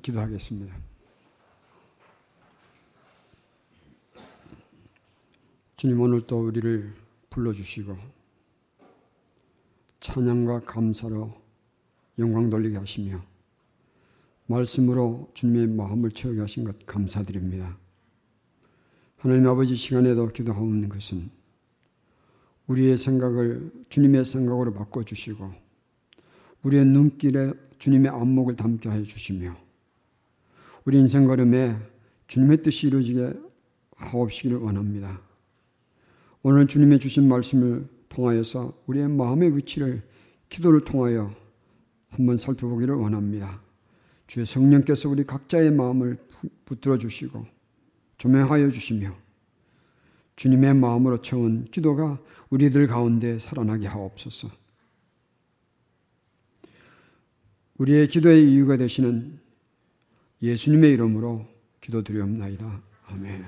기도하겠습니다. 주님 오늘 또 우리를 불러주시고 찬양과 감사로 영광 돌리게 하시며 말씀으로 주님의 마음을 채우게 하신 것 감사드립니다. 하나님 아버지 시간에도 기도하는 것은 우리의 생각을 주님의 생각으로 바꿔주시고 우리의 눈길에 주님의 안목을 담게 해 주시며 우리 인생 걸음에 주님의 뜻이 이루어지게 하옵시기를 원합니다. 오늘 주님의 주신 말씀을 통하여서 우리의 마음의 위치를 기도를 통하여 한번 살펴보기를 원합니다. 주의 성령께서 우리 각자의 마음을 붙들어 주시고 조명하여 주시며 주님의 마음으로 채운 기도가 우리들 가운데 살아나게 하옵소서. 우리의 기도의 이유가 되시는 예수님의 이름으로 기도드리옵나이다. 아멘.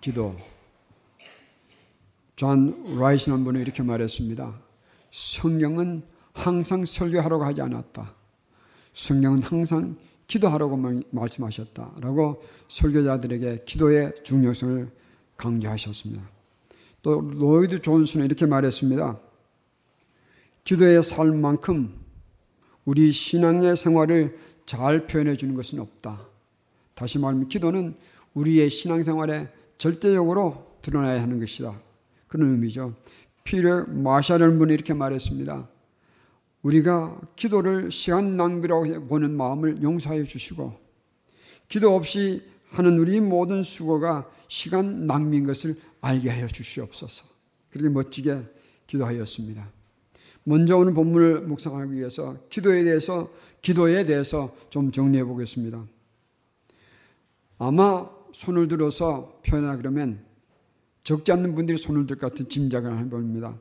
기도. 존 라이스라는 분이 이렇게 말했습니다. 성경은 항상 설교하라고 하지 않았다. 성경은 항상 기도하라고 말씀하셨다 라고 설교자들에게 기도의 중요성을 강조하셨습니다. 또 로이드 존슨은 이렇게 말했습니다. 기도의 삶만큼 우리 신앙의 생활을 잘 표현해 주는 것은 없다. 다시 말하면 기도는 우리의 신앙생활에 절대적으로 드러나야 하는 것이다. 그런 의미죠. 피를 마샤라는 분이 이렇게 말했습니다. 우리가 기도를 시간 낭비라고 보는 마음을 용서해 주시고 기도 없이 하는 우리 모든 수고가 시간 낭비인 것을 알게 하여 주시옵소서. 그렇게 멋지게 기도하였습니다. 먼저 오늘 본문을 묵상하기 위해서 기도에 대해서 기도에 대해서 좀 정리해 보겠습니다. 아마 손을 들어서 표현하라 그러면 적지 않는 분들이 손을 들것 같은 짐작을 해봅니다.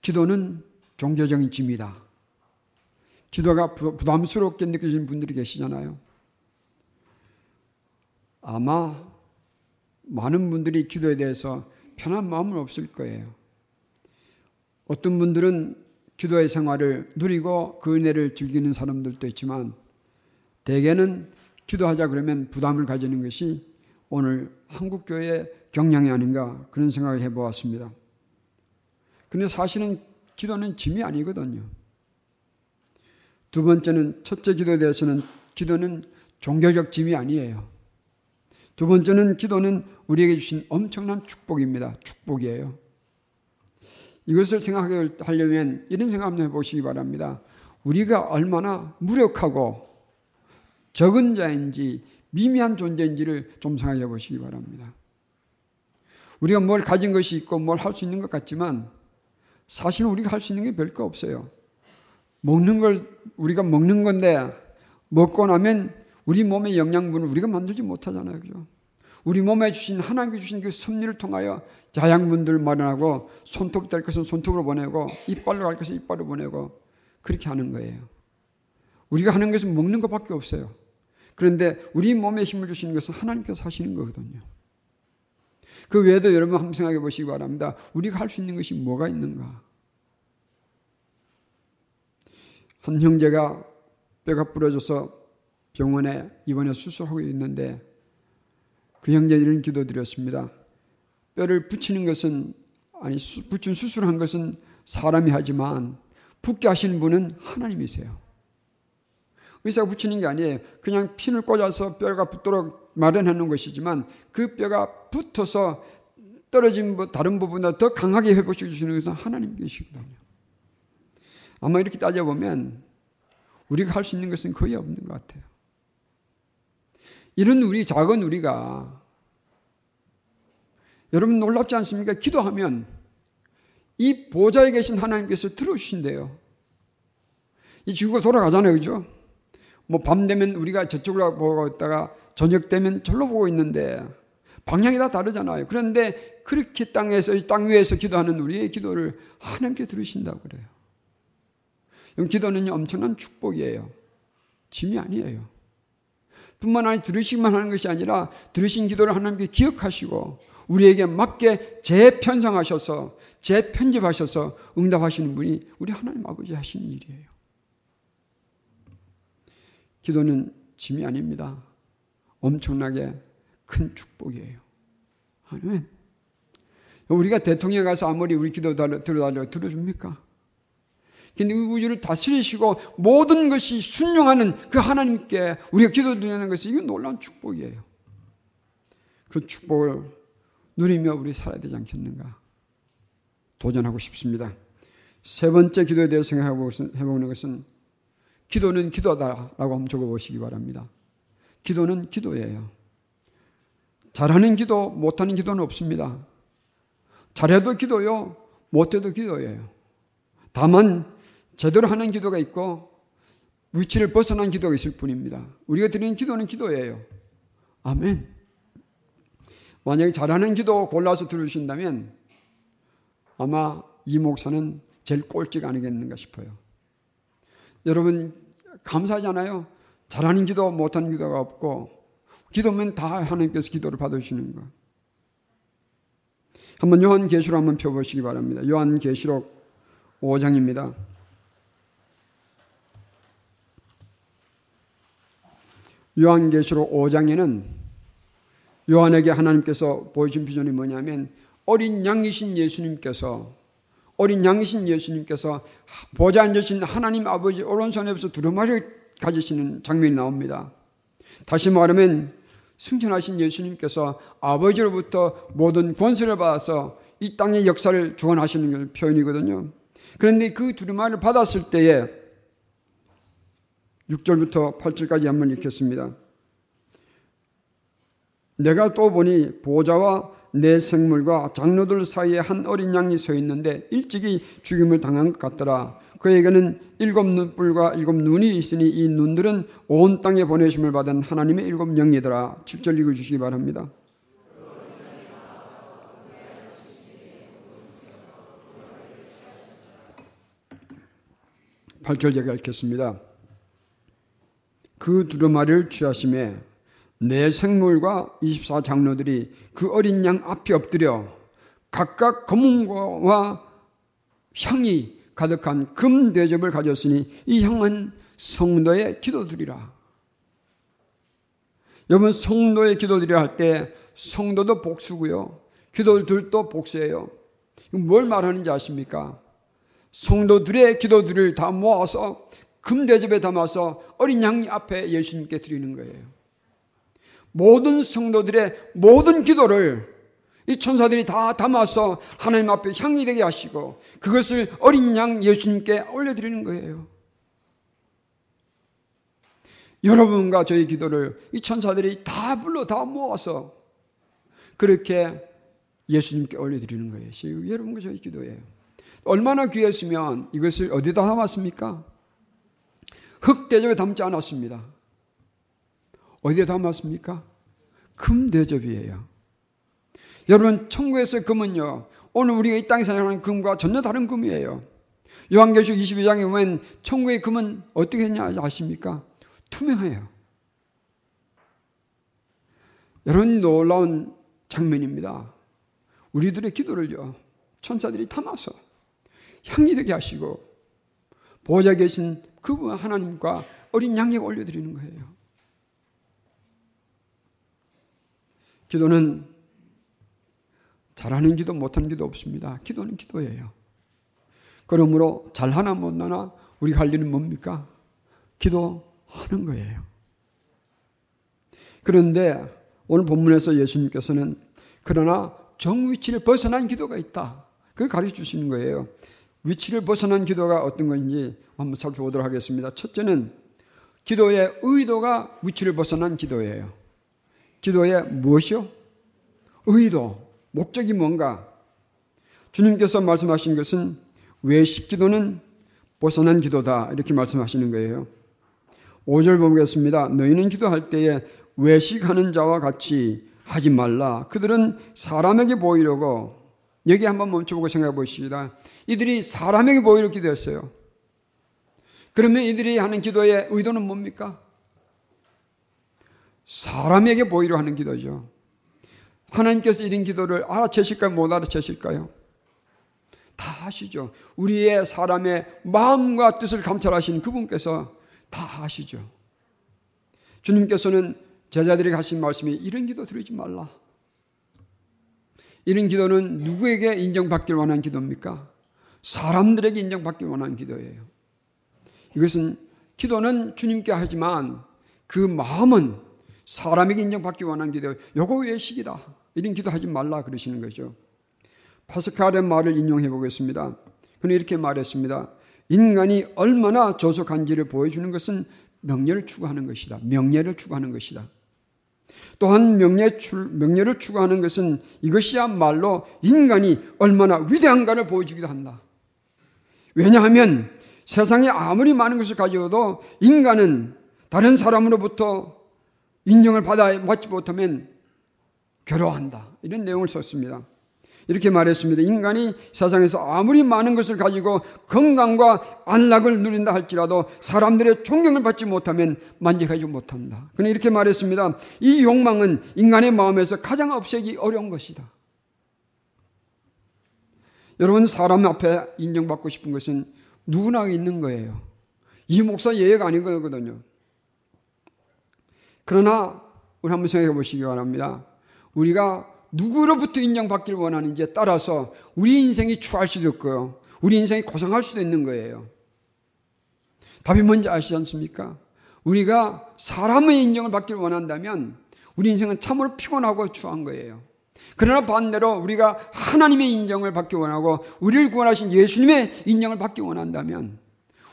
기도는 종교적인 짐이다. 기도가 부담스럽게 느껴지는 분들이 계시잖아요. 아마 많은 분들이 기도에 대해서 편한 마음은 없을 거예요. 어떤 분들은 기도의 생활을 누리고 그 은혜를 즐기는 사람들도 있지만 대개는 기도하자 그러면 부담을 가지는 것이 오늘 한국교회의 경향이 아닌가 그런 생각을 해보았습니다. 근데 사실은 기도는 짐이 아니거든요. 두 번째는 첫째 기도에 대해서는 기도는 종교적 짐이 아니에요. 두 번째는 기도는 우리에게 주신 엄청난 축복입니다. 축복이에요. 이것을 생각하려면 이런 생각 한번 해보시기 바랍니다. 우리가 얼마나 무력하고 적은 자인지 미미한 존재인지를 좀 생각해 보시기 바랍니다. 우리가 뭘 가진 것이 있고 뭘 할 수 있는 것 같지만 사실은 우리가 할 수 있는 게 별거 없어요. 먹는 걸 우리가 먹는 건데 먹고 나면 우리 몸의 영양분을 우리가 만들지 못하잖아요. 그죠? 우리 몸에 주신 하나님께 주신 그 섭리를 통하여 자양분들을 마련하고 손톱 될 것은 손톱으로 보내고 이빨로 갈 것은 이빨로 보내고 그렇게 하는 거예요. 우리가 하는 것은 먹는 것밖에 없어요. 그런데 우리 몸에 힘을 주시는 것은 하나님께서 하시는 거거든요. 그 외에도 여러분 한번 생각해 보시기 바랍니다. 우리가 할 수 있는 것이 뭐가 있는가? 한 형제가 뼈가 부러져서 병원에 입원해 수술하고 있는데 그 형제 이런 기도 드렸습니다. 뼈를 붙이는 것은 아니 붙인 수술한 것은 사람이 하지만 붙게 하시는 분은 하나님이세요. 의사가 붙이는 게 아니에요. 그냥 핀을 꽂아서 뼈가 붙도록 마련해 놓은 것이지만 그 뼈가 붙어서 떨어진 다른 부분보다 더 강하게 회복시켜 주시는 것은 하나님이시거든요. 아마 이렇게 따져보면 우리가 할 수 있는 것은 거의 없는 것 같아요. 이런 우리 작은 우리가 여러분 놀랍지 않습니까? 기도하면 이 보좌에 계신 하나님께서 들어주신대요. 이 지구가 돌아가잖아요. 그죠? 뭐 밤 되면 우리가 저쪽으로 보고 있다가 저녁 되면 절로 보고 있는데 방향이 다 다르잖아요. 그런데 그렇게 땅에서 땅 위에서 기도하는 우리의 기도를 하나님께 들으신다고 그래요. 기도는 엄청난 축복이에요. 짐이 아니에요. 뿐만 아니라 들으시기만 하는 것이 아니라 들으신 기도를 하나님께 기억하시고 우리에게 맞게 재편성하셔서 재편집하셔서 응답하시는 분이 우리 하나님 아버지 하시는 일이에요. 기도는 짐이 아닙니다. 엄청나게 큰 축복이에요. 아멘. 우리가 대통령 가서 아무리 우리 기도 들어달라고 들어줍니까? 우주를 다스리시고 모든 것이 순종하는 그 하나님께 우리가 기도드리는 것이 이건 놀라운 축복이에요. 그 축복을 누리며 우리 살아야 되지 않겠는가? 도전하고 싶습니다. 세 번째 기도에 대해서 생각해보는 것은 기도는 기도다라고 한번 적어보시기 바랍니다. 기도는 기도예요. 잘하는 기도, 못하는 기도는 없습니다. 잘해도 기도요, 못해도 기도예요. 다만 제대로 하는 기도가 있고 위치를 벗어난 기도가 있을 뿐입니다. 우리가 드리는 기도는 기도예요. 아멘. 만약에 잘하는 기도 골라서 들으신다면 아마 이 목사는 제일 꼴찌가 아니겠는가 싶어요. 여러분 감사하잖아요. 잘하는 기도 못하는 기도가 없고 기도면 다 하나님께서 기도를 받으시는 거. 한번 요한계시록 한번 펴보시기 바랍니다. 요한계시록 5장입니다. 요한계시록 5장에는 요한에게 하나님께서 보여준 비전이 뭐냐면 어린 양이신 예수님께서 어린 양이신 예수님께서 보좌 앉으신 하나님 아버지 오른손에서 두루마리를 가지시는 장면이 나옵니다. 다시 말하면 승천하신 예수님께서 아버지로부터 모든 권세를 받아서 이 땅의 역사를 주관하시는 표현이거든요. 그런데 그 두루마리를 받았을 때에 6절부터 8절까지 한번 읽겠습니다. 내가 또 보니 보좌와 내 생물과 장로들 사이에 한 어린 양이 서 있는데 일찍이 죽임을 당한 것 같더라. 그에게는 일곱 눈뿔과 일곱 눈이 있으니 이 눈들은 온 땅에 보내심을 받은 하나님의 일곱 영이더라. 7절 읽어주시기 바랍니다. 8절 제가 읽겠습니다. 그 두루마리를 취하심에 내 생물과 24장로들이 그 어린 양 앞에 엎드려 각각 검은과 향이 가득한 금 대접을 가졌으니 이 향은 성도의 기도들이라. 여러분 성도의 기도드리라 할 때 성도도 복수고요. 기도들도 복수예요. 뭘 말하는지 아십니까? 성도들의 기도들을 다 모아서 금대접에 담아서 어린 양 앞에 예수님께 드리는 거예요. 모든 성도들의 모든 기도를 이 천사들이 다 담아서 하나님 앞에 향이 되게 하시고 그것을 어린 양 예수님께 올려드리는 거예요. 여러분과 저희 기도를 이 천사들이 다 불러 다 모아서 그렇게 예수님께 올려드리는 거예요. 여러분과 저희 기도예요. 얼마나 귀했으면 이것을 어디다 담았습니까? 흙대접에 담지 않았습니다. 어디에 담았습니까? 금 대접이에요. 여러분, 천국에서 금은요, 오늘 우리가 이 땅에 사용하는 금과 전혀 다른 금이에요. 요한계시록 22장에 보면 천국의 금은 어떻게 했냐 아십니까? 투명해요. 여러분 놀라운 장면입니다. 우리들의 기도를요, 천사들이 담아서 향이 되게 하시고, 보좌 계신 그분 하나님과 어린 양에게 올려드리는 거예요. 기도는 잘하는 기도 못하는 기도 없습니다. 기도는 기도예요. 그러므로 잘하나 못하나 우리가 할 일은 뭡니까? 기도하는 거예요. 그런데 오늘 본문에서 예수님께서는 그러나 정위치를 벗어난 기도가 있다. 그걸 가르쳐 주시는 거예요. 위치를 벗어난 기도가 어떤 건지 한번 살펴보도록 하겠습니다. 첫째는 기도의 의도가 위치를 벗어난 기도예요. 기도의 무엇이요? 의도, 목적이 뭔가? 주님께서 말씀하신 것은 외식 기도는 벗어난 기도다. 이렇게 말씀하시는 거예요. 5절 보겠습니다. 너희는 기도할 때에 외식하는 자와 같이 하지 말라. 그들은 사람에게 보이려고 여기 한번 멈춰보고 생각해 보시다. 이들이 사람에게 보이려 기도했어요. 그러면 이들이 하는 기도의 의도는 뭡니까? 사람에게 보이려 하는 기도죠. 하나님께서 이런 기도를 알아채실까요? 못 알아채실까요? 다 아시죠. 우리의 사람의 마음과 뜻을 감찰하시는 그분께서 다 아시죠. 주님께서는 제자들에게 하신 말씀이 이런 기도 드리지 말라. 이런 기도는 누구에게 인정받길 원하는 기도입니까? 사람들에게 인정받길 원하는 기도예요. 이것은 기도는 주님께 하지만 그 마음은 사람에게 인정받기 원하는 기도. 요거 외식이다. 이런 기도 하지 말라 그러시는 거죠. 파스칼의 말을 인용해 보겠습니다. 그는 이렇게 말했습니다. 인간이 얼마나 조속한지를 보여주는 것은 명예를 추구하는 것이다. 명예를 추구하는 것이다. 또한 명예 명예를 추구하는 것은 이것이야말로 인간이 얼마나 위대한가를 보여주기도 한다. 왜냐하면 세상에 아무리 많은 것을 가지고도 인간은 다른 사람으로부터 인정을 받아 받지 못하면 괴로워한다. 이런 내용을 썼습니다. 이렇게 말했습니다. 인간이 세상에서 아무리 많은 것을 가지고 건강과 안락을 누린다 할지라도 사람들의 존경을 받지 못하면 만족하지 못한다. 그는 이렇게 말했습니다. 이 욕망은 인간의 마음에서 가장 없애기 어려운 것이다. 여러분 사람 앞에 인정받고 싶은 것은 누구나 있는 거예요. 이 목사 예외가 아닌 거거든요. 그러나 우리 한번 생각해 보시기 바랍니다. 우리가 누구로부터 인정받기를 원하는지에 따라서 우리 인생이 추할 수도 있고요. 우리 인생이 고생할 수도 있는 거예요. 답이 뭔지 아시지 않습니까? 우리가 사람의 인정을 받기를 원한다면 우리 인생은 참으로 피곤하고 추한 거예요. 그러나 반대로 우리가 하나님의 인정을 받기 원하고 우리를 구원하신 예수님의 인정을 받기 원한다면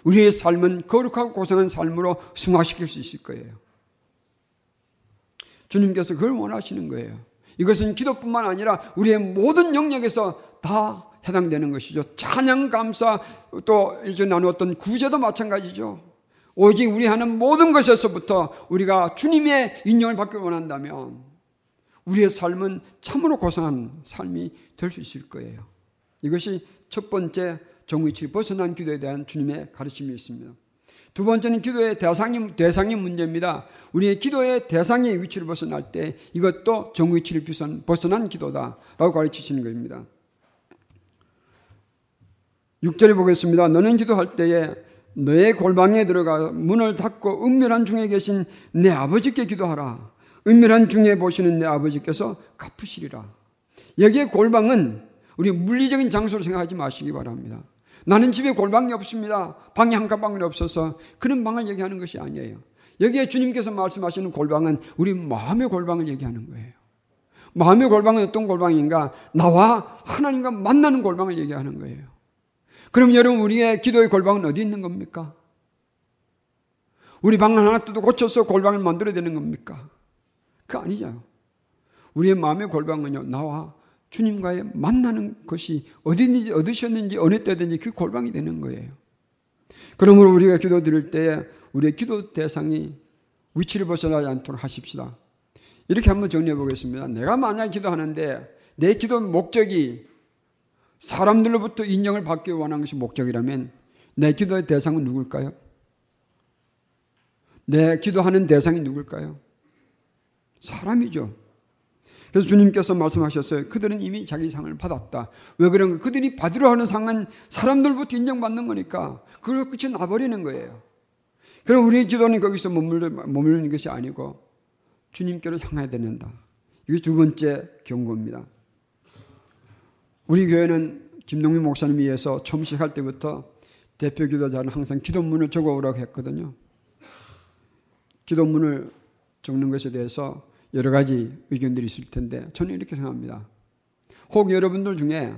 우리의 삶은 거룩하고 고생한 삶으로 승화시킬 수 있을 거예요. 주님께서 그걸 원하시는 거예요. 이것은 기도뿐만 아니라 우리의 모든 영역에서 다 해당되는 것이죠. 찬양, 감사, 또 일전 나누었던 구제도 마찬가지죠. 오직 우리 하는 모든 것에서부터 우리가 주님의 인정을 받기 원한다면 우리의 삶은 참으로 고상한 삶이 될 수 있을 거예요. 이것이 첫 번째 정의치 벗어난 기도에 대한 주님의 가르침이 있습니다. 두 번째는 기도의 대상이, 대상이 문제입니다. 우리의 기도의 대상의 위치를 벗어날 때 이것도 정위치를 벗어난 기도다 라고 가르치시는 것입니다. 6절에 보겠습니다. 너는 기도할 때에 너의 골방에 들어가 문을 닫고 은밀한 중에 계신 내 아버지께 기도하라. 은밀한 중에 보시는 내 아버지께서 갚으시리라. 여기에 골방은 우리 물리적인 장소로 생각하지 마시기 바랍니다. 나는 집에 골방이 없습니다. 방이 한 가방이 없어서 그런 방을 얘기하는 것이 아니에요. 여기에 주님께서 말씀하시는 골방은 우리 마음의 골방을 얘기하는 거예요. 마음의 골방은 어떤 골방인가? 나와 하나님과 만나는 골방을 얘기하는 거예요. 그럼 여러분 우리의 기도의 골방은 어디 있는 겁니까? 우리 방 하나 또 고쳐서 골방을 만들어야 되는 겁니까? 그 아니죠. 우리의 마음의 골방은요, 나와 주님과의 만나는 것이 어디든지 얻으셨는지 어느 때든지 그 골방이 되는 거예요. 그러므로 우리가 기도 드릴 때 우리의 기도 대상이 위치를 벗어나지 않도록 하십시다. 이렇게 한번 정리해 보겠습니다. 내가 만약 기도하는데 내 기도 목적이 사람들로부터 인정을 받기 원하는 것이 목적이라면 내 기도의 대상은 누굴까요? 내 기도하는 대상이 누굴까요? 사람이죠. 그래서 주님께서 말씀하셨어요. 그들은 이미 자기 상을 받았다. 왜 그런가? 그들이 받으려 하는 상은 사람들부터 인정받는 거니까 그걸 끝이 나버리는 거예요. 그럼 우리의 기도는 거기서 머무르는 것이 아니고 주님께로 향해야 된다. 이게 두 번째 경고입니다. 우리 교회는 김동민 목사님 위해서 처음 시작할 때부터 대표 기도자는 항상 기도문을 적어오라고 했거든요. 기도문을 적는 것에 대해서 여러 가지 의견들이 있을 텐데 저는 이렇게 생각합니다. 혹 여러분들 중에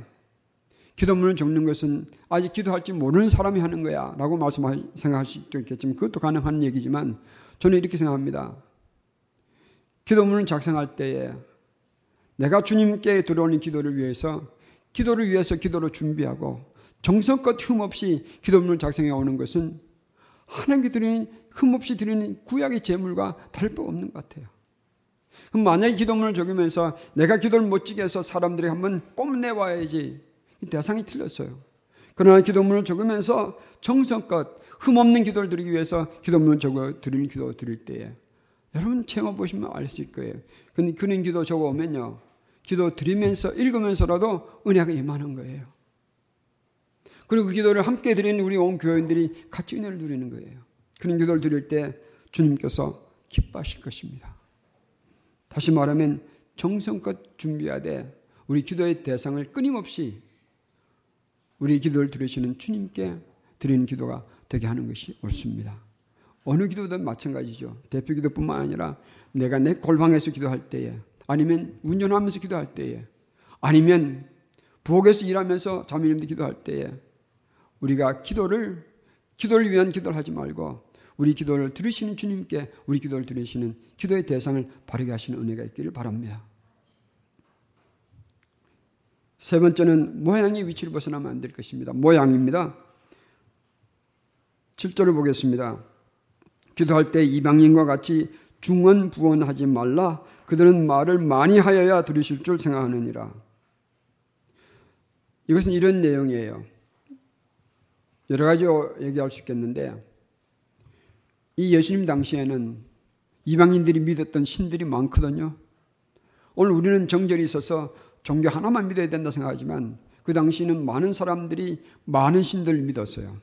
기도문을 적는 것은 아직 기도할지 모르는 사람이 하는 거야 라고 말씀하 생각할 수도 있겠지만 그것도 가능한 얘기지만 저는 이렇게 생각합니다. 기도문을 작성할 때에 내가 주님께 들어오는 기도를 위해서 기도를 위해서 기도를 준비하고 정성껏 흠없이 기도문을 작성해 오는 것은 하나님께 드리는 흠없이 드리는 구약의 제물과 다를 바 없는 것 같아요. 그럼 만약에 기도문을 적으면서 내가 기도를 못지게 해서 사람들이 한번 뽐내와야지. 대상이 틀렸어요. 그러나 기도문을 적으면서 정성껏 흠없는 기도를 드리기 위해서 기도문을 적어 드리는 기도 드릴 때에 여러분 체험 보시면 알수 있을 거예요. 근데 그런 기도 적어 오면요. 기도 드리면서 읽으면서라도 은혜가 임하는 거예요. 그리고 그 기도를 함께 드리는 우리 온 교인들이 같이 은혜를 누리는 거예요. 그런 기도를 드릴 때 주님께서 기뻐하실 것입니다. 다시 말하면 정성껏 돼. 우리 기도의 대상을 끊임없이 우리 기도를 들으시는 주님께 드리는 기도가 되게 하는 것이 옳습니다. 어느 기도든 마찬가지죠. 대표 기도뿐만 아니라 내가 내 골방에서 기도할 때에 아니면 운전하면서 기도할 때에 아니면 부엌에서 일하면서 자매님들 기도할 때에 우리가 기도를 기도를 위한 기도를 하지 말고 우리 기도를 들으시는 주님께 우리 기도를 들으시는 기도의 대상을 바르게 하시는 은혜가 있기를 바랍니다. 세 번째는 모양의 위치를 벗어나면 안 될 것입니다. 모양입니다. 7절을 보겠습니다. 기도할 때 이방인과 같이 중언 부언하지 말라. 그들은 말을 많이 하여야 들으실 줄 생각하느니라. 이것은 이런 내용이에요. 여러 가지 얘기할 수 있겠는데 이 예수님 당시에는 이방인들이 믿었던 신들이 많거든요. 오늘 우리는 정절이 있어서 종교 하나만 믿어야 된다 생각하지만 그 당시에는 많은 사람들이 많은 신들을 믿었어요.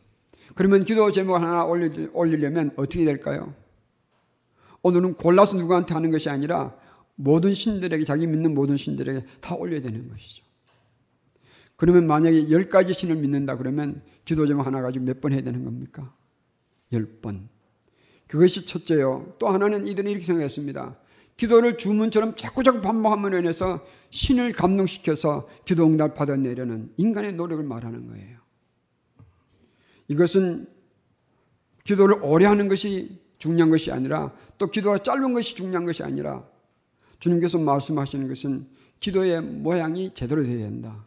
그러면 기도 제목 하나 올리려면 어떻게 될까요? 오늘은 골라서 누구한테 하는 것이 아니라 모든 신들에게 자기 믿는 모든 신들에게 다 올려야 되는 것이죠. 그러면 만약에 열 가지 신을 믿는다 그러면 기도 제목 하나 가지고 몇 번 해야 되는 겁니까? 열 번. 그것이 첫째요. 또 하나는 이들은 이렇게 생각했습니다. 기도를 주문처럼 자꾸자꾸 반복함으로 인해서 신을 감동시켜서 기도 응답 받아내려는 인간의 노력을 말하는 거예요. 이것은 기도를 오래 하는 것이 중요한 것이 아니라 또 기도가 짧은 것이 중요한 것이 아니라 주님께서 말씀하시는 것은 기도의 모양이 제대로 되어야 된다.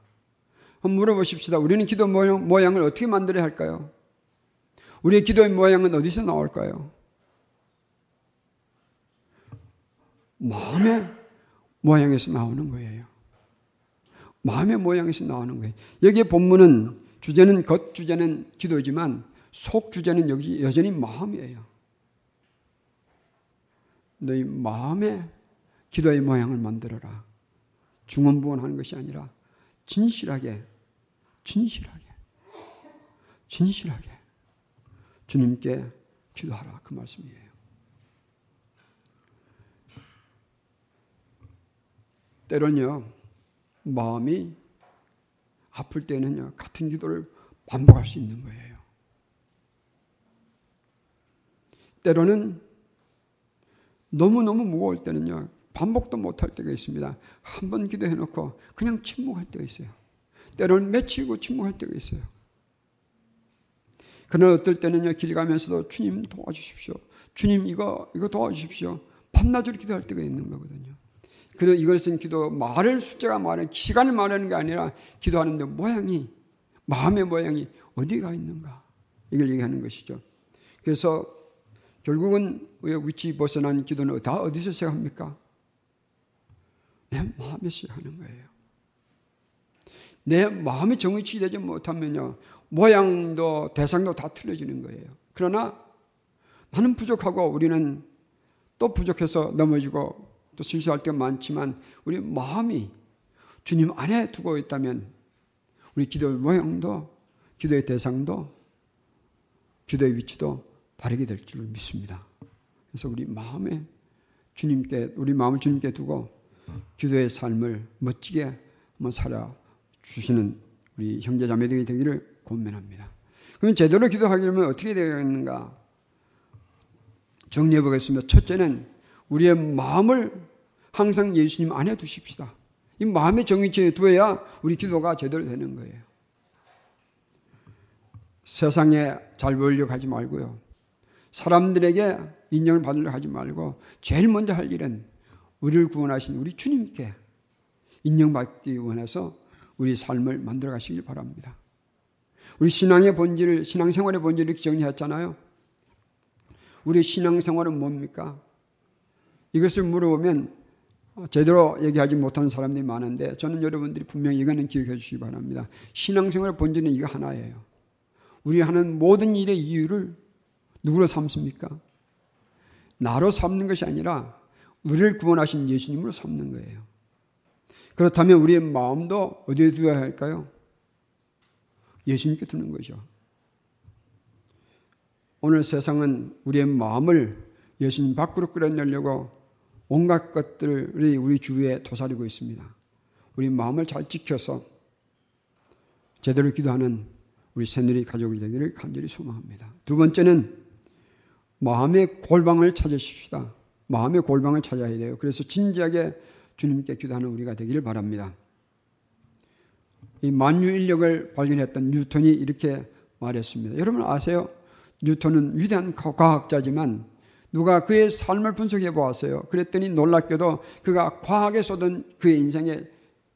한번 물어보십시다. 우리는 기도 모양, 모양을 어떻게 만들어야 할까요? 우리의 기도의 모양은 어디서 나올까요? 마음의 모양에서 나오는 거예요. 마음의 모양에서 나오는 거예요. 여기에 본문은 주제는 겉 주제는 기도지만 속 주제는 여기 여전히 마음이에요. 너희 마음의 기도의 모양을 만들어라. 중언부언하는 것이 아니라 진실하게, 진실하게, 진실하게 주님께 기도하라. 그 말씀이에요. 때론요, 마음이 아플 때는요, 같은 기도를 반복할 수 있는 거예요. 때로는 너무너무 무거울 때는요, 반복도 못할 때가 있습니다. 한 번 기도해 놓고 그냥 침묵할 때가 있어요. 때로는 며칠고 침묵할 때가 있어요. 그러나 어떨 때는요, 길 가면서도 주님 도와주십시오. 주님 이거, 이거 도와주십시오. 밤낮으로 기도할 때가 있는 거거든요. 그래서 이것은 기도 말을 숫자가 말하는 시간을 말하는 게 아니라 기도하는데 모양이 마음의 모양이 어디가 있는가 이걸 얘기하는 것이죠. 그래서 결국은 위치 벗어난 기도는 다 어디서 시작합니까? 내 마음에 시작하는 거예요. 내 마음이 정의치되지 못하면요 모양도 대상도 다 틀려지는 거예요. 그러나 나는 부족하고 우리는 또 부족해서 넘어지고 또 실수할 때가 많지만 우리 마음이 주님 안에 두고 있다면 우리 기도의 모양도 기도의 대상도 기도의 위치도 바르게 될 줄 믿습니다. 그래서 우리 마음에 주님께 우리 마음을 주님께 두고 기도의 삶을 멋지게 한번 살아 주시는 우리 형제자매들이 되기를 권면합니다. 그럼 제대로 기도하려면 어떻게 되겠는가? 정리해 보겠습니다. 첫째는 우리의 마음을 항상 예수님 안에 두십시다. 이 마음의 정의체에 두어야 우리 기도가 제대로 되는 거예요. 세상에 잘 보이려고 하지 말고요. 사람들에게 인정을 받으려고 하지 말고 제일 먼저 할 일은 우리를 구원하신 우리 주님께 인정받기 원해서 우리 삶을 만들어 가시길 바랍니다. 우리 신앙의 본질을, 신앙생활의 본질을 정리했잖아요. 우리 신앙생활은 뭡니까? 이것을 물어보면 제대로 얘기하지 못하는 사람들이 많은데 저는 여러분들이 분명히 이거는 기억해 주시기 바랍니다. 신앙생활의 본질은 이거 하나예요. 우리 하는 모든 일의 이유를 누구로 삼습니까? 나로 삼는 것이 아니라 우리를 구원하신 예수님으로 삼는 거예요. 그렇다면 우리의 마음도 어디에 두어야 할까요? 예수님께 두는 거죠. 오늘 세상은 우리의 마음을 여신 밖으로 끌어내려고 온갖 것들이 우리 주위에 도사리고 있습니다. 우리 마음을 잘 지켜서 제대로 기도하는 우리 새누리 가족이 되기를 간절히 소망합니다. 두 번째는 마음의 골방을 찾으십시다. 마음의 골방을 찾아야 돼요. 그래서 진지하게 주님께 기도하는 우리가 되기를 바랍니다. 이 만유 인력을 발견했던 뉴턴이 이렇게 말했습니다. 여러분 아세요? 뉴턴은 위대한 과학자지만 누가 그의 삶을 분석해 보았어요. 그랬더니 놀랍게도 그가 과학에 쏟은 그의 인생의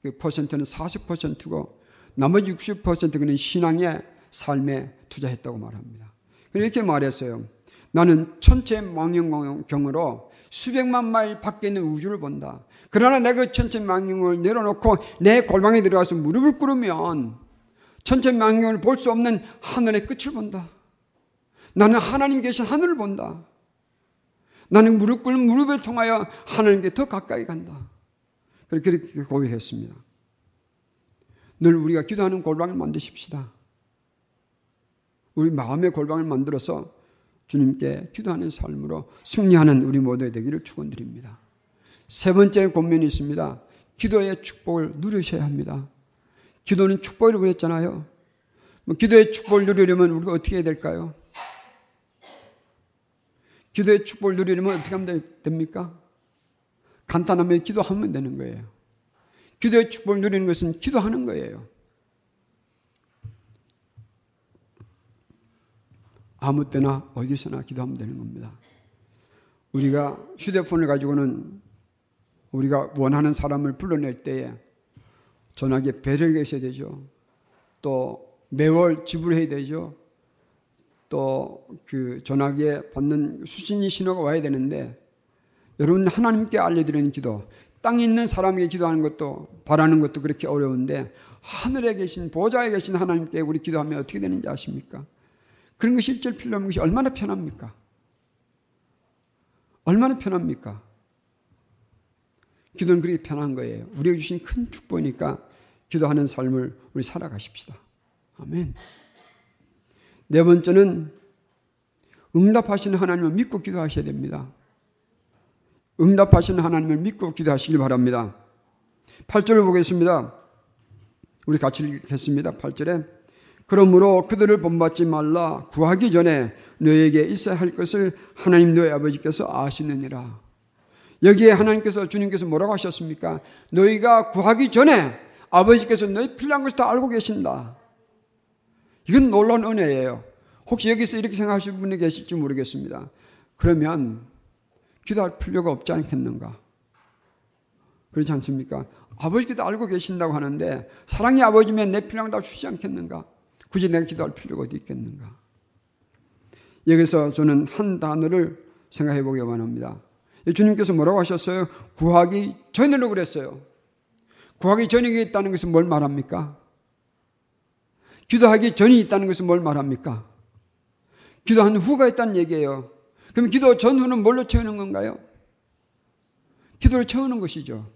그 퍼센트는 40%고 나머지 60% 그는 신앙의 삶에 투자했다고 말합니다. 이렇게 말했어요. 나는 천체 망원경으로 수백만 마일 밖에 있는 우주를 본다. 그러나 내가 그 천체 망원경을 내려놓고 내 골방에 들어가서 무릎을 꿇으면 천체 망원경을 볼 수 없는 하늘의 끝을 본다. 나는 하나님 계신 하늘을 본다. 나는 무릎 꿇는 무릎을 통하여 하나님께 더 가까이 간다. 그렇게 고백했습니다. 늘 우리가 기도하는 골방을 만드십시다. 우리 마음의 골방을 만들어서 주님께 기도하는 삶으로 승리하는 우리 모두의 되기를 축원드립니다. 세 번째 권면이 있습니다. 기도의 축복을 누리셔야 합니다. 기도는 축복이라고 했잖아요. 뭐 기도의 축복을 누리려면 우리가 어떻게 해야 될까요? 기도의 축복을 누리려면 어떻게 하면 됩니까? 간단하면 기도하면 되는 거예요. 기도의 축복을 누리는 것은 기도하는 거예요. 아무 때나 어디서나 기도하면 되는 겁니다. 우리가 휴대폰을 가지고는 우리가 원하는 사람을 불러낼 때에 전화기에 배를 계셔야 되죠. 또 매월 지불해야 되죠. 또 그 전화기에 받는 수신이 신호가 와야 되는데 여러분 하나님께 알려드리는 기도 땅에 있는 사람에게 기도하는 것도 바라는 것도 그렇게 어려운데 하늘에 계신 보좌에 계신 하나님께 우리 기도하면 어떻게 되는지 아십니까? 그런 것이 일절 필요 없는 것이 얼마나 편합니까? 얼마나 편합니까? 기도는 그렇게 편한 거예요. 우리에게 주신 큰 축복이니까 기도하는 삶을 우리 살아가십시다. 아멘. 네 번째는 응답하시는 하나님을 믿고 기도하셔야 됩니다. 응답하시는 하나님을 믿고 기도하시길 바랍니다. 8절을 보겠습니다. 우리 같이 읽겠습니다. 8절에 그러므로 그들을 본받지 말라 구하기 전에 너에게 있어야 할 것을 하나님 너의 아버지께서 아시느니라. 여기에 하나님께서 주님께서 뭐라고 하셨습니까? 너희가 구하기 전에 아버지께서 너희 필요한 것을 다 알고 계신다. 이건 놀라운 은혜예요. 혹시 여기서 이렇게 생각하시는 분이 계실지 모르겠습니다. 그러면 기도할 필요가 없지 않겠는가? 그렇지 않습니까? 아버지께도 알고 계신다고 하는데 사랑의 아버지면 내 필요한 다 주지 않겠는가? 굳이 내가 기도할 필요가 어디 있겠는가? 여기서 저는 한 단어를 생각해 보기 원합니다. 주님께서 뭐라고 하셨어요? 구하기 전으로 그랬어요. 구하기 전에 있다는 것은 뭘 말합니까? 기도하기 전이 있다는 것은 뭘 말합니까? 기도한 후가 있다는 얘기예요. 그럼 기도 전후는 뭘로 채우는 건가요? 기도를 채우는 것이죠.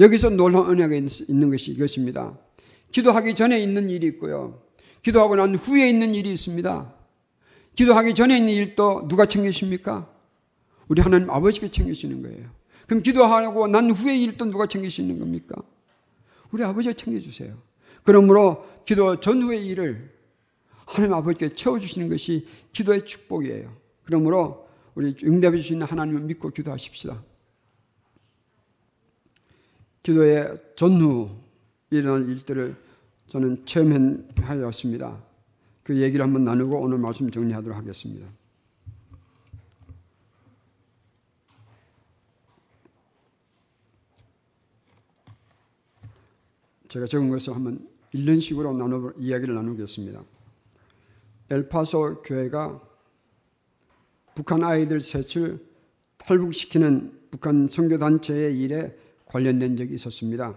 여기서 놀라운 은혜가 있는 것이 이것입니다. 기도하기 전에 있는 일이 있고요. 기도하고 난 후에 있는 일이 있습니다. 기도하기 전에 있는 일도 누가 챙기십니까? 우리 하나님 아버지께 챙기시는 거예요. 그럼 기도하고 난 후의 일도 누가 챙기시는 겁니까? 우리 아버지가 챙겨주세요. 그러므로 기도 전후의 일을 하나님 아버지께 채워주시는 것이 기도의 축복이에요. 그러므로 우리 응답해 주시는 하나님을 믿고 기도하십시다. 기도의 전후 일어날 일들을 저는 체험하였습니다. 그 얘기를 한번 나누고 오늘 말씀 정리하도록 하겠습니다. 제가 적은 것을 한번 읽는 식으로 나누, 이야기를 나누겠습니다. 엘파소 교회가 북한 아이들 셋을 탈북시키는 북한 선교단체의 일에 관련된 적이 있었습니다.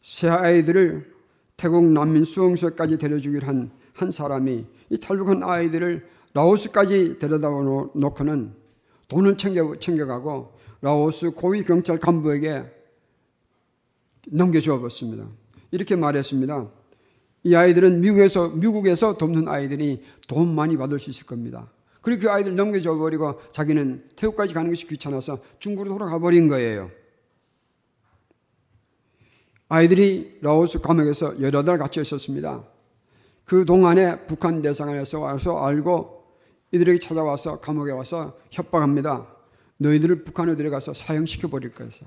새 아이들을 태국 난민 수용소까지 데려주기로 한, 한 사람이 이 탈북한 아이들을 라오스까지 데려다 놓고는 돈을 챙겨, 챙겨가고 라오스 고위 경찰 간부에게 넘겨주어 봤습니다. 이렇게 말했습니다. 이 아이들은 미국에서, 미국에서 돕는 아이들이 돈 많이 받을 수 있을 겁니다. 그리고 그 아이들 넘겨줘 버리고 자기는 태국까지 가는 것이 귀찮아서 중국으로 돌아가 버린 거예요. 아이들이 라오스 감옥에서 여러 달 갇혀 있었습니다. 그 동안에 북한 대사관에서 와서 알고 이들에게 찾아와서 감옥에 와서 협박합니다. 너희들을 북한에 들어가서 사형시켜 버릴 거였어.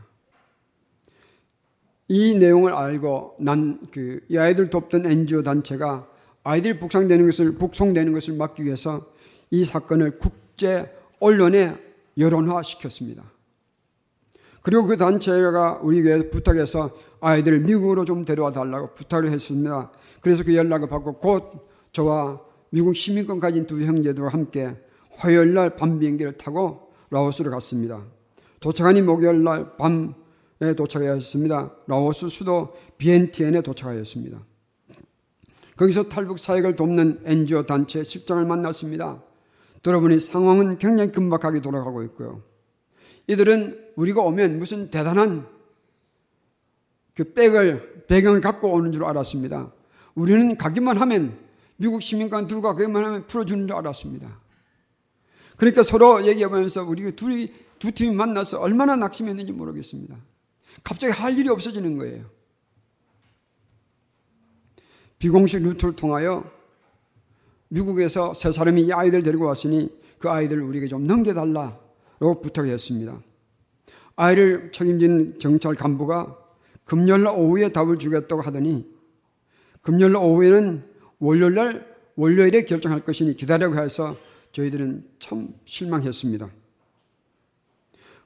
이 내용을 알고 난 그 이 아이들 돕던 NGO 단체가 아이들이 북상되는 것을 북송되는 것을 막기 위해서 이 사건을 국제 언론에 여론화 시켰습니다. 그리고 그 단체가 우리 교회에 부탁해서 아이들을 미국으로 좀 데려와 달라고 부탁을 했습니다. 그래서 그 연락을 받고 곧 저와 미국 시민권 가진 두 형제들과 함께 화요일 날 밤 비행기를 타고 라오스로 갔습니다. 도착하니 목요일 날 밤에 도착하였습니다. 라오스 수도 비엔티엔에 도착하였습니다. 거기서 탈북 사역을 돕는 NGO 단체 실장을 만났습니다. 들어보니 상황은 굉장히 긴박하게 돌아가고 있고요. 이들은 우리가 오면 무슨 대단한 그 백을, 배경을 갖고 오는 줄 알았습니다. 우리는 가기만 하면 미국 시민관 둘과 가기만 하면 풀어주는 줄 알았습니다. 그러니까 서로 얘기해보면서 우리 둘이 두 팀이 만나서 얼마나 낙심했는지 모르겠습니다. 갑자기 할 일이 없어지는 거예요. 비공식 루트를 통하여 미국에서 세 사람이 이 아이들 데리고 왔으니 그 아이들을 우리에게 좀 넘겨달라고 부탁을 했습니다. 아이를 책임진 경찰 간부가 금요일 오후에 답을 주겠다고 하더니 금요일 오후에는 월요일 날 월요일에 결정할 것이니 기다려고 해서 저희들은 참 실망했습니다.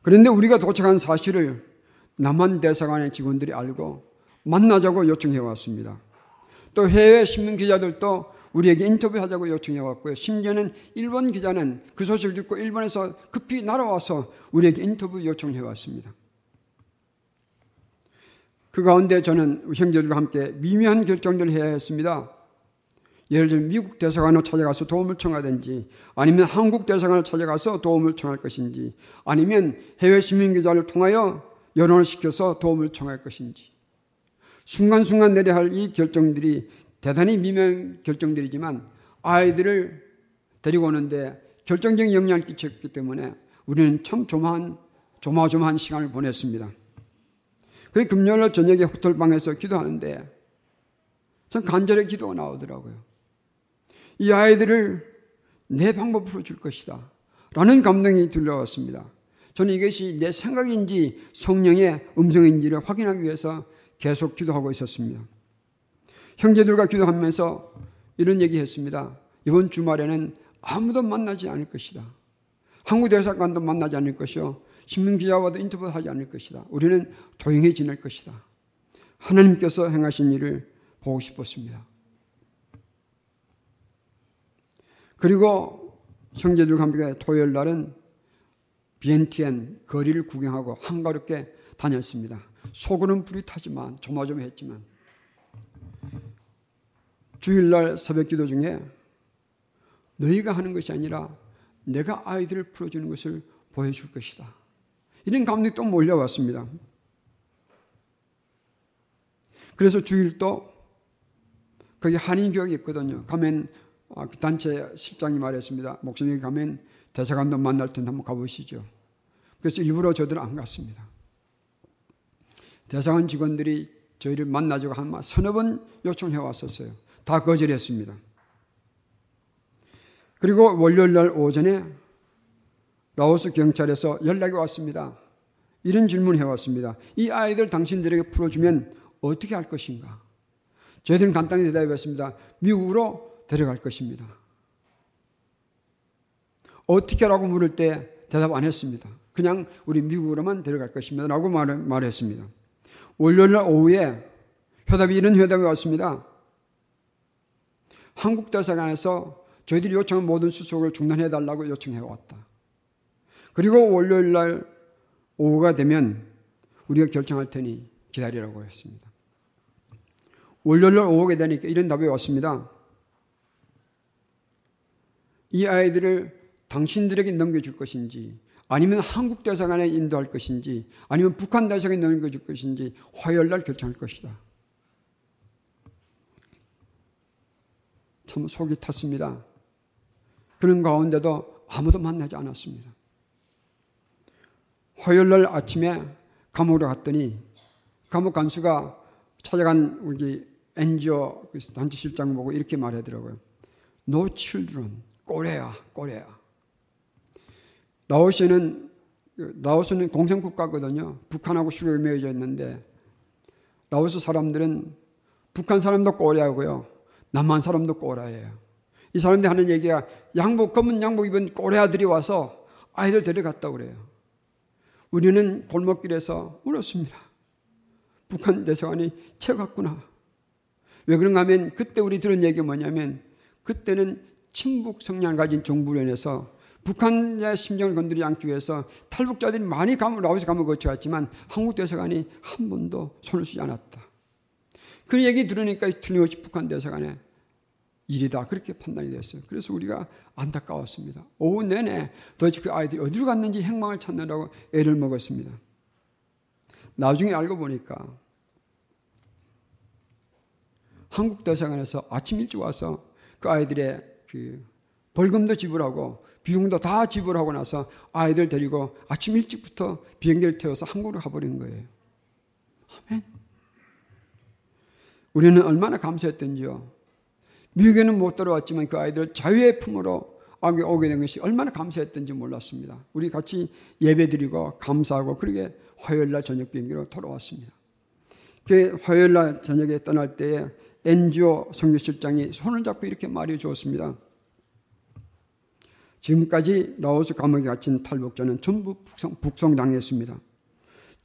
그런데 우리가 도착한 사실을 남한 대사관의 직원들이 알고 만나자고 요청해 왔습니다. 또 해외 신문 기자들도 우리에게 인터뷰하자고 요청해 왔고요. 심지어는 일본 기자는 그 소식을 듣고 일본에서 급히 날아와서 우리에게 인터뷰 요청해 왔습니다. 그 가운데 저는 형제들과 함께 미묘한 결정들을 해야 했습니다. 예를 들면 미국 대사관을 찾아가서 도움을 청하든지 아니면 한국 대사관을 찾아가서 도움을 청할 것인지 아니면 해외 시민기자를 통하여 여론을 시켜서 도움을 청할 것인지 순간순간 내려야 할 이 결정들이 대단히 미묘한 결정들이지만 아이들을 데리고 오는데 결정적인 영향을 끼쳤기 때문에 우리는 참 조마한, 조마조마한 시간을 보냈습니다. 그 금요일 저녁에 호텔방에서 기도하는데 참 간절히 기도가 나오더라고요. 이 아이들을 내 방법으로 줄 것이다. 라는 감동이 들려왔습니다. 저는 이것이 내 생각인지 성령의 음성인지를 확인하기 위해서 계속 기도하고 있었습니다. 형제들과 기도하면서 이런 얘기 했습니다. 이번 주말에는 아무도 만나지 않을 것이다. 한국 대사관도 만나지 않을 것이요. 신문 기자와도 인터뷰하지 않을 것이다. 우리는 조용히 지낼 것이다. 하나님께서 행하신 일을 보고 싶었습니다. 그리고 형제들과 함께 토요일 날은 비엔티엔 거리를 구경하고 한가롭게 다녔습니다. 속으로는 불이 타지만 조마조마했지만 주일날 새벽 기도 중에 너희가 하는 것이 아니라 내가 아이들을 풀어주는 것을 보여줄 것이다. 이런 감동이 또 몰려왔습니다. 그래서 주일도 거기 한인교육이 있거든요. 가면 아, 그 단체 실장이 말했습니다. 목사님이 가면 대사관도 만날 텐데 한번 가보시죠. 그래서 일부러 저들은 안 갔습니다. 대사관 직원들이 저희를 만나자고 한 서너 번 요청해 왔었어요. 다 거절했습니다. 그리고 월요일 날 오전에 라오스 경찰에서 연락이 왔습니다. 이런 질문을 해왔습니다. 이 아이들 당신들에게 풀어주면 어떻게 할 것인가? 저희들은 간단히 대답했습니다. 미국으로 데려갈 것입니다. 어떻게 라고 물을 때 대답 안 했습니다. 그냥 우리 미국으로만 데려갈 것입니다. 라고 말, 말했습니다. 월요일 날 오후에 회답이 이런 회답이 왔습니다. 한국 대사관에서 저희들이 요청한 모든 수속을 중단해 달라고 요청해 왔다. 그리고 월요일 날 오후가 되면 우리가 결정할 테니 기다리라고 했습니다. 월요일 날 오후가 되니까 이런 답이 왔습니다. 이 아이들을 당신들에게 넘겨줄 것인지 아니면 한국 대사관에 인도할 것인지 아니면 북한 대사관에 넘겨줄 것인지 화요일 날 결정할 것이다. 참 속이 탔습니다. 그런 가운데도 아무도 만나지 않았습니다. 화요일 날 아침에 감옥으로 갔더니 감옥 간수가 찾아간 우리 엔지오 그 단체 실장 보고 이렇게 말하더라고요. No children. 꼬레야, 꼬레야. 라오스는 라오스는 공산 국가거든요. 북한하고 수교에 맺어져 있는데 라오스 사람들은 북한 사람도 꼬레하고요. 남한 사람도 꼬라예요. 이 사람들이 하는 얘기가 양복 검은 양복 입은 꼬레아들이 와서 아이들 데려갔다고 그래요. 우리는 골목길에서 울었습니다. 북한 대사관이 채갔구나. 왜 그런가 하면 그때 우리 들은 얘기가 뭐냐면 그때는 친북 성향을 가진 정부로 인해서 북한의 심정을 건드리지 않기 위해서 탈북자들이 많이 감옥, 라오스 감옥을 거쳐갔지만 한국 대사관이 한 번도 손을 쓰지 않았다. 그 얘기 들으니까 틀림없이 북한 대사관의 일이다. 그렇게 판단이 됐어요. 그래서 우리가 안타까웠습니다. 오후 내내 도대체 그 아이들이 어디로 갔는지 행방을 찾느라고 애를 먹었습니다. 나중에 알고 보니까 한국 대사관에서 아침 일찍 와서 그 아이들의 그 벌금도 지불하고 비용도 다 지불하고 나서 아이들 데리고 아침 일찍부터 비행기를 태워서 한국으로 가버린 거예요. 아멘. 우리는 얼마나 감사했던지요. 미국에는 못 들어왔지만 그 아이들 자유의 품으로 오게 된 것이 얼마나 감사했던지 몰랐습니다. 우리 같이 예배 드리고 감사하고 그러게 화요일 날 저녁 비행기로 돌아왔습니다. 그 화요일 날 저녁에 떠날 때에 엔지오 성교실장이 손을 잡고 이렇게 말해 주었습니다. 지금까지 라오스 감옥에 갇힌 탈북자는 전부 북송, 북송당했습니다.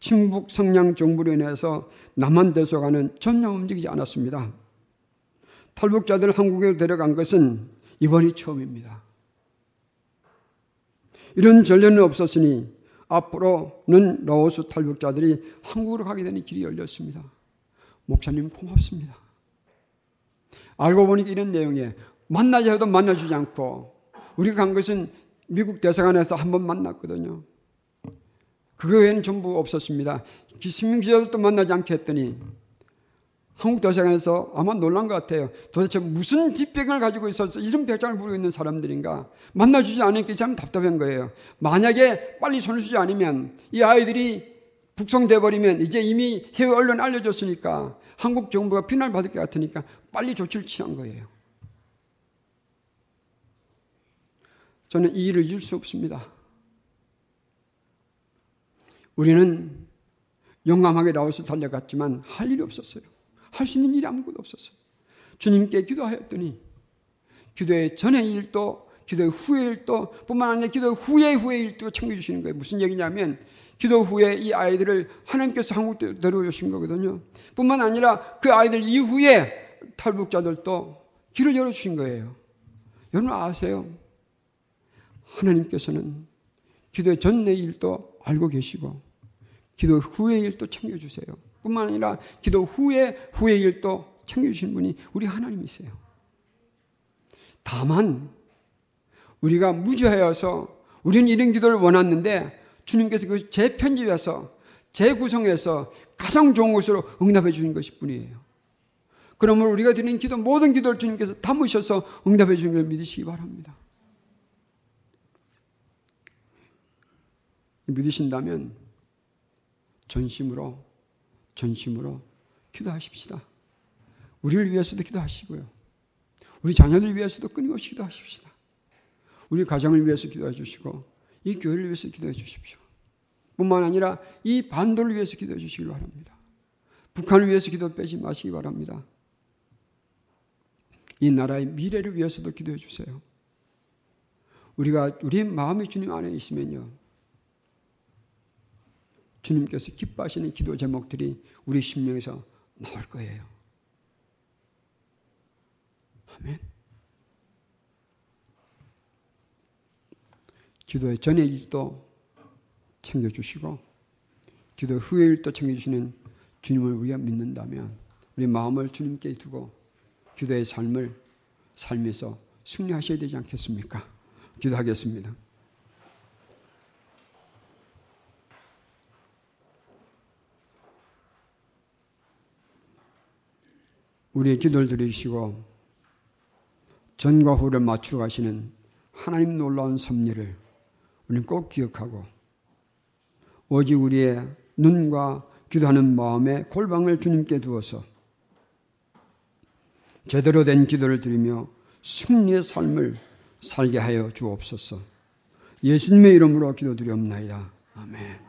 친북 성량 정부로 인해서 남한 대소관은 전혀 움직이지 않았습니다. 탈북자들 한국에 데려간 것은 이번이 처음입니다. 이런 전례는 없었으니 앞으로는 라오스 탈북자들이 한국으로 가게 되는 길이 열렸습니다. 목사님 고맙습니다. 알고 보니 이런 내용에 만나자 해도 만나주지 않고 우리가 간 것은 미국 대사관에서 한 번 만났거든요. 그거 외에는 전부 없었습니다. 기승민 기자들도 만나지 않게 했더니 한국 대사관에서 아마 놀란 것 같아요. 도대체 무슨 뒷백을 가지고 있어서 이런 배짱을 부리고 있는 사람들인가? 만나주지 않으니까 이 사람 답답한 거예요. 만약에 빨리 손을 주지 않으면 이 아이들이 북송돼 버리면 이제 이미 해외 언론 알려줬으니까 한국 정부가 비난을 받을 것 같으니까 빨리 조치를 취한 거예요. 저는 이 일을 잊을 수 없습니다. 우리는 용감하게 나와서 달려갔지만 할 일이 없었어요. 할 수 있는 일이 아무것도 없었어요. 주님께 기도하였더니 기도의 전의 일도 기도의 후의 일도 뿐만 아니라 기도 후의 후의 일도 챙겨주시는 거예요. 무슨 얘기냐면 기도 후에 이 아이들을 하나님께서 한국에 데려오신 거거든요. 뿐만 아니라 그 아이들 이후에 탈북자들도 길을 열어주신 거예요. 여러분 아세요? 하나님께서는 기도의 전의 일도 알고 계시고 기도 후의 일도 챙겨주세요. 뿐만 아니라 기도 후에 후의 일도 챙겨주신 분이 우리 하나님이세요. 다만 우리가 무지하여서 우리는 이런 기도를 원했는데 주님께서 그 재편집해서 재구성해서 가장 좋은 것으로 응답해 주신 것일 뿐이에요. 그러므로 우리가 드리는 기도 모든 기도를 주님께서 담으셔서 응답해 주는 걸 믿으시기 바랍니다. 믿으신다면 전심으로 전심으로 기도하십시다. 우리를 위해서도 기도하시고요. 우리 자녀들 위해서도 끊임없이 기도하십시다. 우리 가정을 위해서 기도해 주시고 이 교회를 위해서 기도해 주십시오. 뿐만 아니라 이 반도를 위해서 기도해 주시길 바랍니다. 북한을 위해서 기도 빼지 마시기 바랍니다. 이 나라의 미래를 위해서도 기도해 주세요. 우리가 우리의 마음이 주님 안에 있으면요. 주님께서 기뻐하시는 기도 제목들이 우리 심령에서 나올 거예요. 아멘. 기도의 전의 일도 챙겨주시고, 기도 후의 일도 챙겨주시는 주님을 우리가 믿는다면, 우리 마음을 주님께 두고, 기도의 삶을 삶에서 승리하셔야 되지 않겠습니까? 기도하겠습니다. 우리의 기도를 들으시고 전과 후를 맞추어 가시는 하나님 놀라운 섭리를 우리는 꼭 기억하고 오직 우리의 눈과 기도하는 마음의 골방을 주님께 두어서 제대로 된 기도를 드리며 승리의 삶을 살게 하여 주옵소서. 예수님의 이름으로 기도드리옵나이다. 아멘.